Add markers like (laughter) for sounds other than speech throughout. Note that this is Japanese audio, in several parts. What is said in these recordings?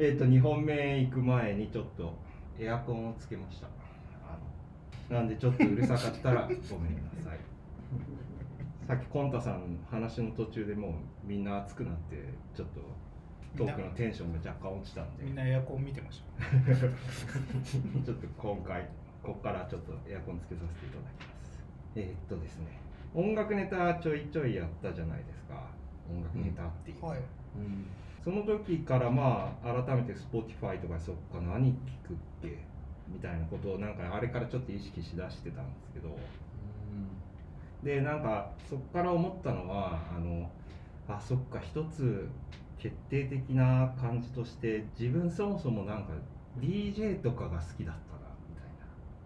えっ、と2本目行く前にちょっとエアコンをつけました。あのなんでちょっとうるさかったら (laughs) ごめんなさい。さっきコンタさん話の途中でもうみんな熱くなってちょっとトークのテンションが若干落ちたんで。みんなエアコン見てまし (laughs) ちょっと今回ここからちょっとエアコンつけさせていただきます。えーっとですね音楽ネタちょいちょいやったじゃないですか。音楽ネタっていう、たはい。うんその時からまあ改めて Spotify とかそっか何聞くっけ？みたいなことをなんかあれからちょっと意識しだしてたんですけど。でなんかそっから思ったのはあのあそっか一つ決定的な感じとして自分そもそもなんか DJ とかが好きだったなみたいな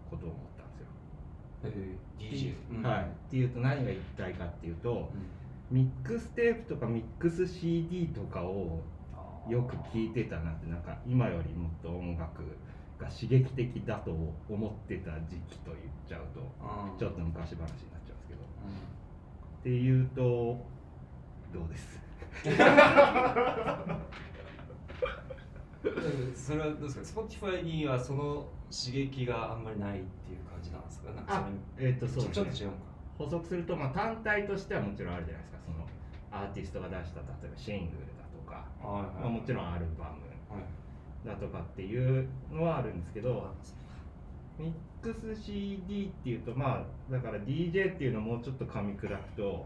ことを思ったんですよ。えー DJ うん。はい、っていうと何が言いたいかっていうとうん。ミックステープとかミックス CD とかをよく聴いてたなってなんか今よりもっと音楽が刺激的だと思ってた時期と言っちゃうとうんちょっと昔話になっちゃうんですけど。うん。っていうとどうです？(laughs) それはどうですか？Spotify にはその刺激があんまりないっていう感じなんですか？なんかあそれえっ、とそうね。ちょっと違うのか。補足すると、まあ、単体としてはもちろんあるじゃないですか。そのアーティストが出した例えばシングルだとか、はいまあ、もちろんアルバムはいだとかっていうのはあるんですけどミックス CD っていうとまあだから DJ っていうのをもうちょっと噛み砕くと、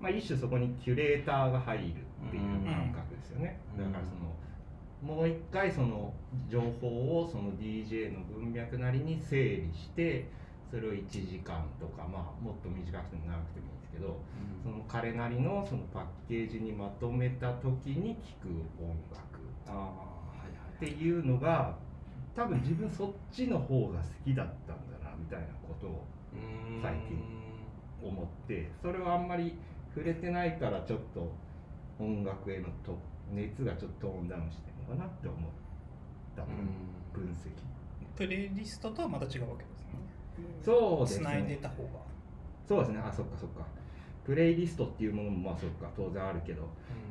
まあ、一種そこにキュレーターが入るっていう感覚ですよね、うん。だからそのもう一回その情報をその DJ の文脈なりに整理してそれを1時間とかまあもっと短くても長くてもけどその彼なりのそのパッケージにまとめた時に聴く音楽。っていうのが多分自分そっちの方が好きだったんだなみたいなことを最近思ってそれはあんまり触れてないからちょっと音楽へのと熱がちょっとトーンダウンしてるのかなって思ったう分析。プレイリストとはまた違うわけですね。そうですつないでねた方が。そうですね。あそっかそっかプレイリストっていうものもまあそっか当然あるけどん。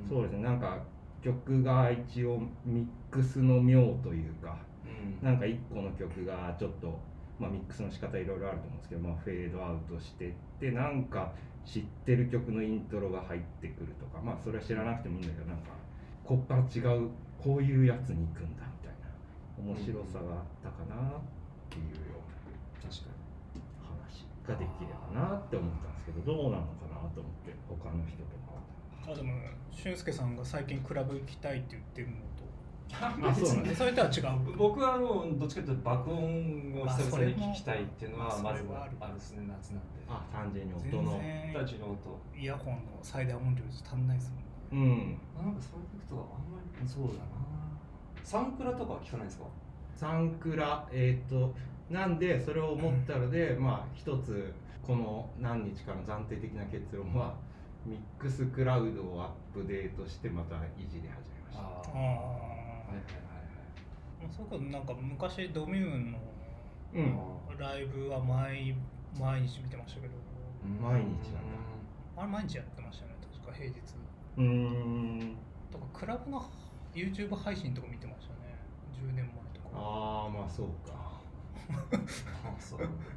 そうですね。なんか曲が一応ミックスの妙というかうん。なんか一個の曲がちょっと、まあ、ミックスの仕方いろいろあると思うんですけど、まあ、フェードアウトしてってなんか知ってる曲のイントロが入ってくるとかまあそれは知らなくてもいいんだけどなんかこっから違うこういうやつに行くんだみたいな面白さがあったかなっていうよう確かな話ができればなって思ったんですけどどうなのか？なと思って他の人とかあでも俊介さんが最近クラブ行きたいって言ってるのと。あそうなんですそれとは違う。に僕はあのどっちかというと爆音を久々に聞きたいっていうのはまあまずそれはある。あるですね夏なんで。あ単純に全音の。然。たちの音。イヤホンの最大音量じゃ足んないですもん。うん。なんかそういうことはあんまりそうだな。サンクラとかは聞かないですか？サンクラえっ、となんでそれを思ったので、まあ一つこの何日かの暫定的な結論はミックスクラウドをアップデートしてまたいじり始めました。あああはいはいあそうかなんか昔ドミューンのうんライブは毎毎日見てましたけど。毎日なんだ。あれ毎日やってましたね確か平日。うーん。とかクラブの YouTube 配信とか見てましたね。10年前とか。ああまあそうか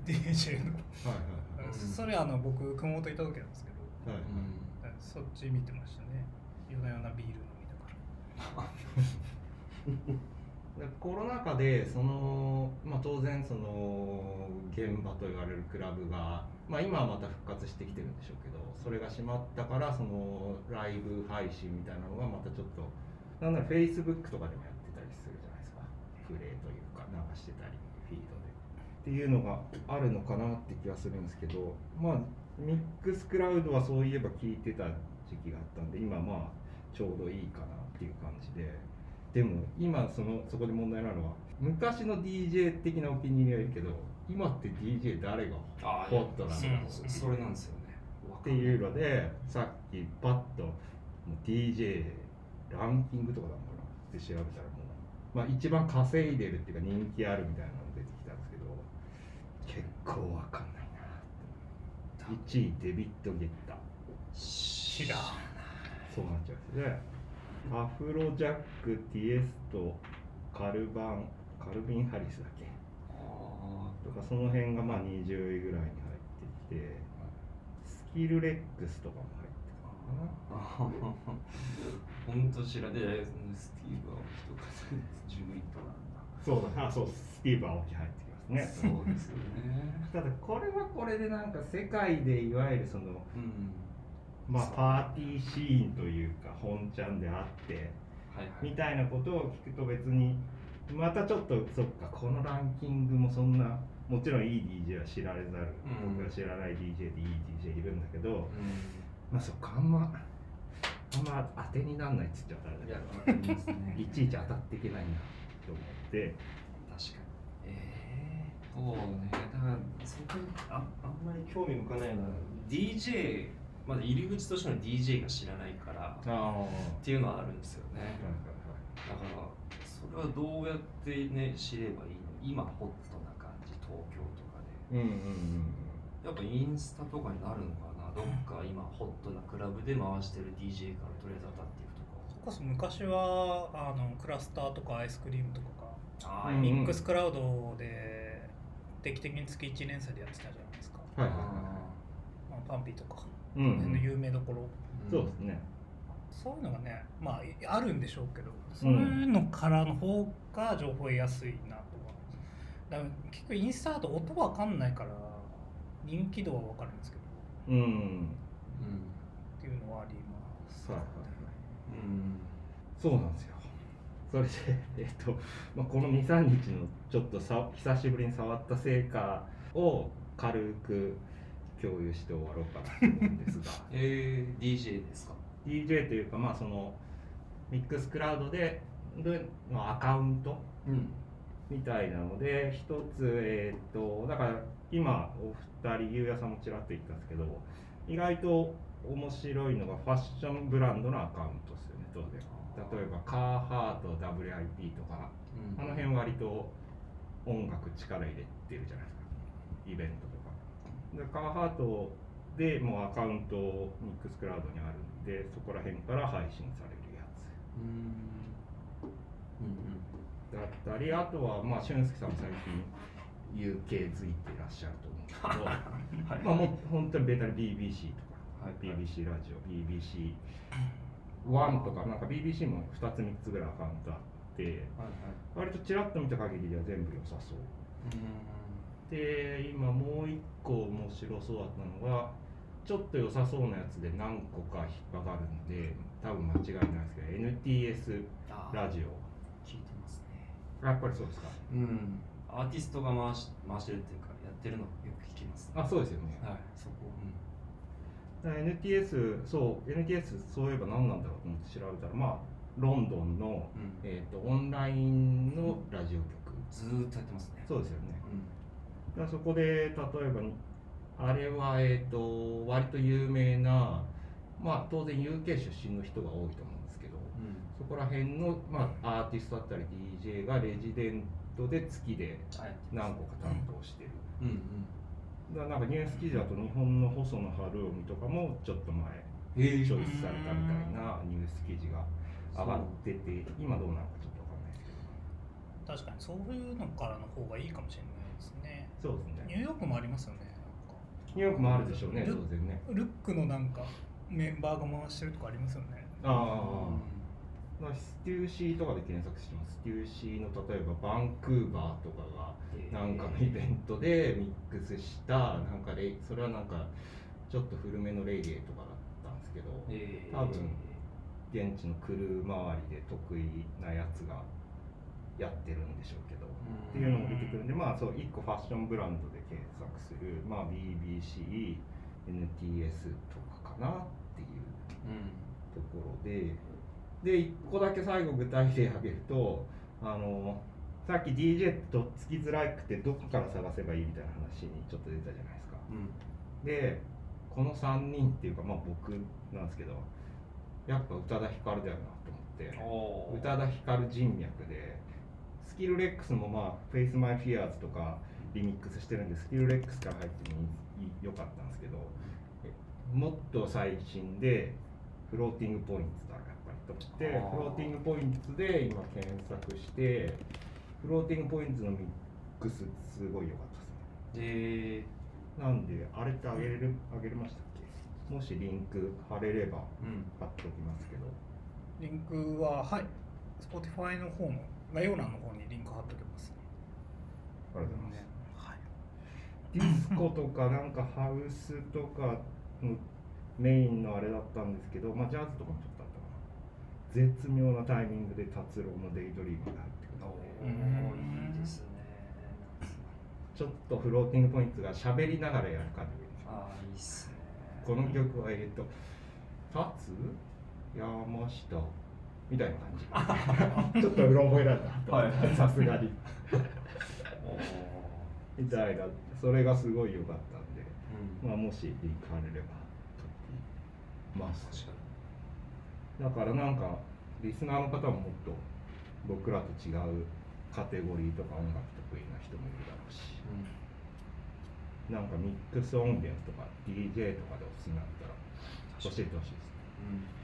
DJ のいはいうん。それあの僕熊本いた時なんですけど。はい、はいそっち見てましたね。夜な夜なビール飲みながら。(laughs) でコロナ禍でその、まあ、当然その現場と言われるクラブが、まあ、今はまた復活してきてるんでしょうけどそれが閉まったからそのライブ配信みたいなのがまたちょっとなんなら Facebook とかでもやってたりするじゃないですか。プレイというか流してたりフィードでっていうのがあるのかなって気がするんですけどまあミックスクラウドはそういえば聞いてた時期があったんで今まあちょうどいいかなっていう感じで。でも今そのそこで問題なのは昔の DJ 的なお気に入りはいるけど今って DJ 誰があホットなんだろうそそれなんですよね。っていうのでさっきパッともう DJ ランキングとかだもんなって調べたらもう、まあ、一番稼いでるっていうか人気あるみたいなのが出てきたんですけど結構わかんないな。って1位デビッド・ゲッター。知らん。そうなっちゃうんですね。アフロジャックティエストカルバンカルビン・ハリスだっけ？あとかその辺がまあ20位ぐらいに入ってきてスキルレックスとかも入ってたかな。あ本当知らねえスティーブ・アオキとか。10位となんだ。そうだあそう。スティーブ・アオキ入ってね。そうですよね。ただこれはこれでなんか世界でいわゆるそのうん。まあパーティーシーンというか本ちゃんであってはいはい。みたいなことを聞くと別にまたちょっとそっかこのランキングもそんなもちろんいい DJ は知られざる、うん。僕が知らない DJ でいい DJ いるんだけどうん。まあそっかあんまあんま当てにならないっつっちゃったらだけど (laughs) いちいち当たっていけないなと思って。確かに。ええそうね。だからそこにああんまり興味向かないような DJ まだ入り口としての DJ が知らないからっていうのはあるんですよね。はいだからそれはどうやってね知ればいいの？今ホットな感じ東京とかで。はいはいうんうんうん。やっぱインスタとかになるのかな？どっか今ホットなクラブで回してる DJ からとりあえず当たっていくとそれこそ昔はあのクラスターとかアイスクリームとかがかミックスクラウドで定期的に月1連載でやってたじゃないですか、はい。はいはまあ、パンピーとか、いうんこの辺の有名どころ。そうですね。そういうのがねまあいあるんでしょうけどそういうのからの方が情報得やすいなとはだから結局インスタだと音わかんないから人気度はわかるんですけど。うん。うんっていうのはあります、はいはい。うん。そうなんですよそれでえっと、(laughs) まあ、この23日のちょっとさ久しぶりに触った成果を軽く共有して終わろうかなと思うんですが。(laughs) えー、DJ ですか？DJ というかまあそのミックスクラウドででのアカウントうん。みたいなので一つえっ、とだから今お二人ゆうやさんもちらっと言ったんですけど意外と面白いのがファッションブランドのアカウントですよね。当然例えばカーハート WIP とかうん。あの辺割と音楽力入れてるじゃないですか。イベントとか。でカーハートでもうアカウントミックスクラウドにあるんでそこら辺から配信されるやつ。うん。うんだったりあとはまあ俊介さんも最近 UK づいてらっしゃると思うんですけど (laughs) はい。まあもう本当にベタに BBC とか、はい。BBC ラジオ BBC 1とかなんか BBC も2つ3つぐらいアカウントあって割とちらっと見た限りでは全部良さそう。うで今もう一個面白そうだったのがちょっと良さそうなやつで何個か引っかかるんで多分間違いないですけど NTS ラジオ。聞いてますね。やっぱりそうですか？うん。アーティストが回し回してるっていうかやってるのよく聞きます。あそうですよね。はいそこ。だから NTS そう NTS そういえば何なんだろうと思って調べたらまあロンドンの、うん、うん、えー、とオンラインのラジオ局。ずーっとやってますね。そうですよね。うん。そこで例えばあれはえっ、と割と有名なまあ当然 UK 出身の人が多いと思うんですけどそこら辺の、まあ、アーティストだったり DJ がレジデントで月ではい何個か担当してる、うんうんなんかニュース記事だと日本の細野晴臣とかもちょっと前えチョイスされたみたいなニュース記事が上がってて今どうなのかちょっとわかんないですけど。確かにそういうのからの方がいいかもしれないですね。そうですね。ニューヨークもありますよねニューヨークもあるでしょうね当然ね。ルックのなんかメンバーが回してるとかありますよね。ああステューシーとかで検索してます。ステューシーの例えばバンクーバーとかがなんかのイベントでミックスしたなんかレイそれはなんかちょっと古めのレイリエとかだったんですけどえー。多分現地のクルー周りで得意なやつがやってるんでしょうけどっていうのも出てくるんでまあそう1個ファッションブランドで検索するまあ BBC NTS とかかなっていううん。ところでで1個だけ最後具体例挙げるとあのさっき DJ ってとっつきづらくてどこから探せばいいみたいな話にちょっと出たじゃないですか。うん。でこの3人っていうかまあ僕なんですけどやっぱ宇多田ヒカルだよなと思ってお宇多田ヒカル人脈でスキルレックスもまあ「Face My Fears」とかリミックスしてるんでスキルレックスから入ってもいい良かったんですけどえもっと最新でフローティングポイントだやっぱりときてフローティングポイントで今検索してフローティングポイントのミックスすごい良かったですね。でなんであれってあげれるあげれましたっけ？もしリンク貼れればうん。貼っておきますけど。リンクははい。Spotify の方の概要欄の方にリンク貼っときますね。ありがとうございます。はい。ディスコとかなんかハウスとかのメインのあれだったんですけど、まあ、ジャズとかもちょっと絶妙なタイミングで達郎の「デイドリーム」が入ってくる。いいですねちょっとフローティングポイントが喋りながらやる感じ。ああいいっすね。この曲はえっと「立つ山下」みたいな感じ。(laughs) ちょっとうろ覚えだったはい。さすがに。みたいな。それがすごい良かったんで、うん。まあ、もしリンク貼れれば撮ってます。確かだからなんかリスナーの方ももっと僕らと違うカテゴリーとか音楽得意な人もいるだろうしに、うん。なんかミックス音源とか DJ とかでおすすめだったら教えてほしいですうん